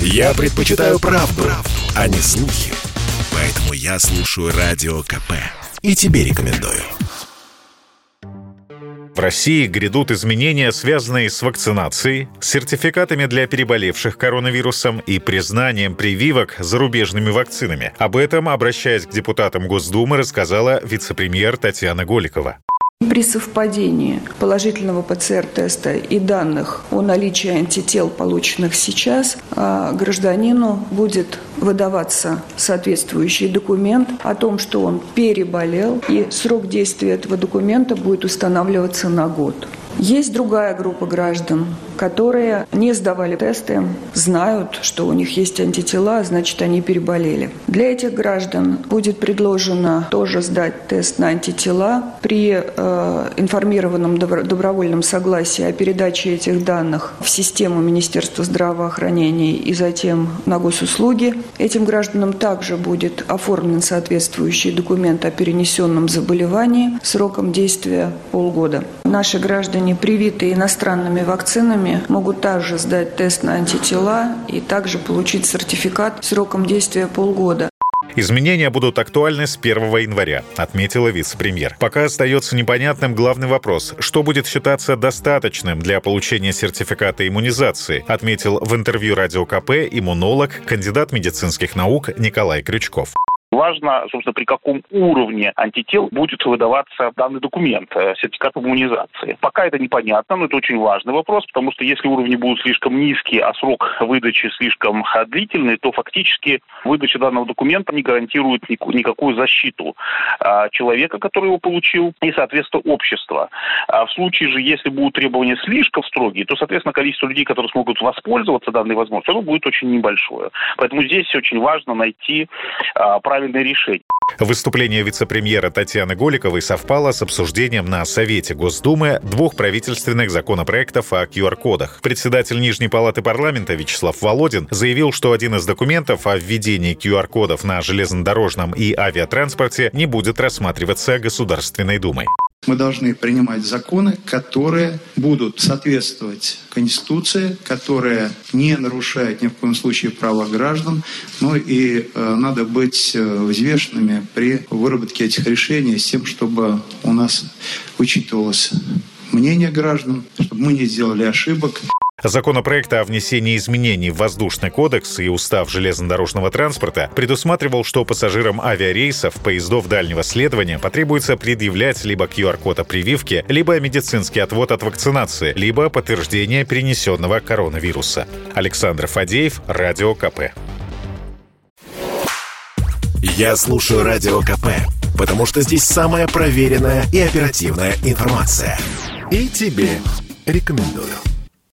Я предпочитаю правду, правду, а не слухи. Поэтому я слушаю Радио КП. И тебе рекомендую. В России грядут изменения, связанные с вакцинацией, сертификатами для переболевших коронавирусом и признанием прививок зарубежными вакцинами. Об этом, обращаясь к депутатам Госдумы, рассказала вице-премьер Татьяна Голикова. При совпадении положительного ПЦР-теста и данных о наличии антител, полученных сейчас, а, гражданину будет выдаваться соответствующий документ о том, что он переболел, и срок действия этого документа будет устанавливаться на год. Есть другая группа граждан, которые не сдавали тесты, знают, что у них есть антитела, значит, они переболели. Для этих граждан будет предложено тоже сдать тест на антитела при э, информированном добровольном согласии о передаче этих данных в систему Министерства здравоохранения и затем на госуслуги. Этим гражданам также будет оформлен соответствующий документ о перенесенном заболевании сроком действия полгода. Наши граждане привитые иностранными вакцинами, могут также сдать тест на антитела и также получить сертификат сроком действия полгода. Изменения будут актуальны с 1 января, отметила вице-премьер. Пока остается непонятным главный вопрос, что будет считаться достаточным для получения сертификата иммунизации, отметил в интервью Радио КП иммунолог, кандидат медицинских наук Николай Крючков. Важно, собственно, при каком уровне антител будет выдаваться данный документ, э, сертификат иммунизации. Пока это непонятно, но это очень важный вопрос, потому что если уровни будут слишком низкие, а срок выдачи слишком длительный, то фактически выдача данного документа не гарантирует никакую защиту а, человека, который его получил, и, соответственно, общества. А в случае же, если будут требования слишком строгие, то, соответственно, количество людей, которые смогут воспользоваться данной возможностью, оно будет очень небольшое. Поэтому здесь очень важно найти а, правильный правильное решение. Выступление вице-премьера Татьяны Голиковой совпало с обсуждением на Совете Госдумы двух правительственных законопроектов о QR-кодах. Председатель Нижней палаты парламента Вячеслав Володин заявил, что один из документов о введении QR-кодов на железнодорожном и авиатранспорте не будет рассматриваться Государственной Думой. Мы должны принимать законы, которые будут соответствовать Конституции, которые не нарушают ни в коем случае права граждан. Ну и э, надо быть э, взвешенными при выработке этих решений с тем, чтобы у нас учитывалось мнение граждан, чтобы мы не сделали ошибок. Законопроект о внесении изменений в Воздушный кодекс и Устав железнодорожного транспорта предусматривал, что пассажирам авиарейсов, поездов дальнего следования потребуется предъявлять либо QR-код о прививке, либо медицинский отвод от вакцинации, либо подтверждение перенесенного коронавируса. Александр Фадеев, Радио КП. Я слушаю Радио КП, потому что здесь самая проверенная и оперативная информация. И тебе рекомендую.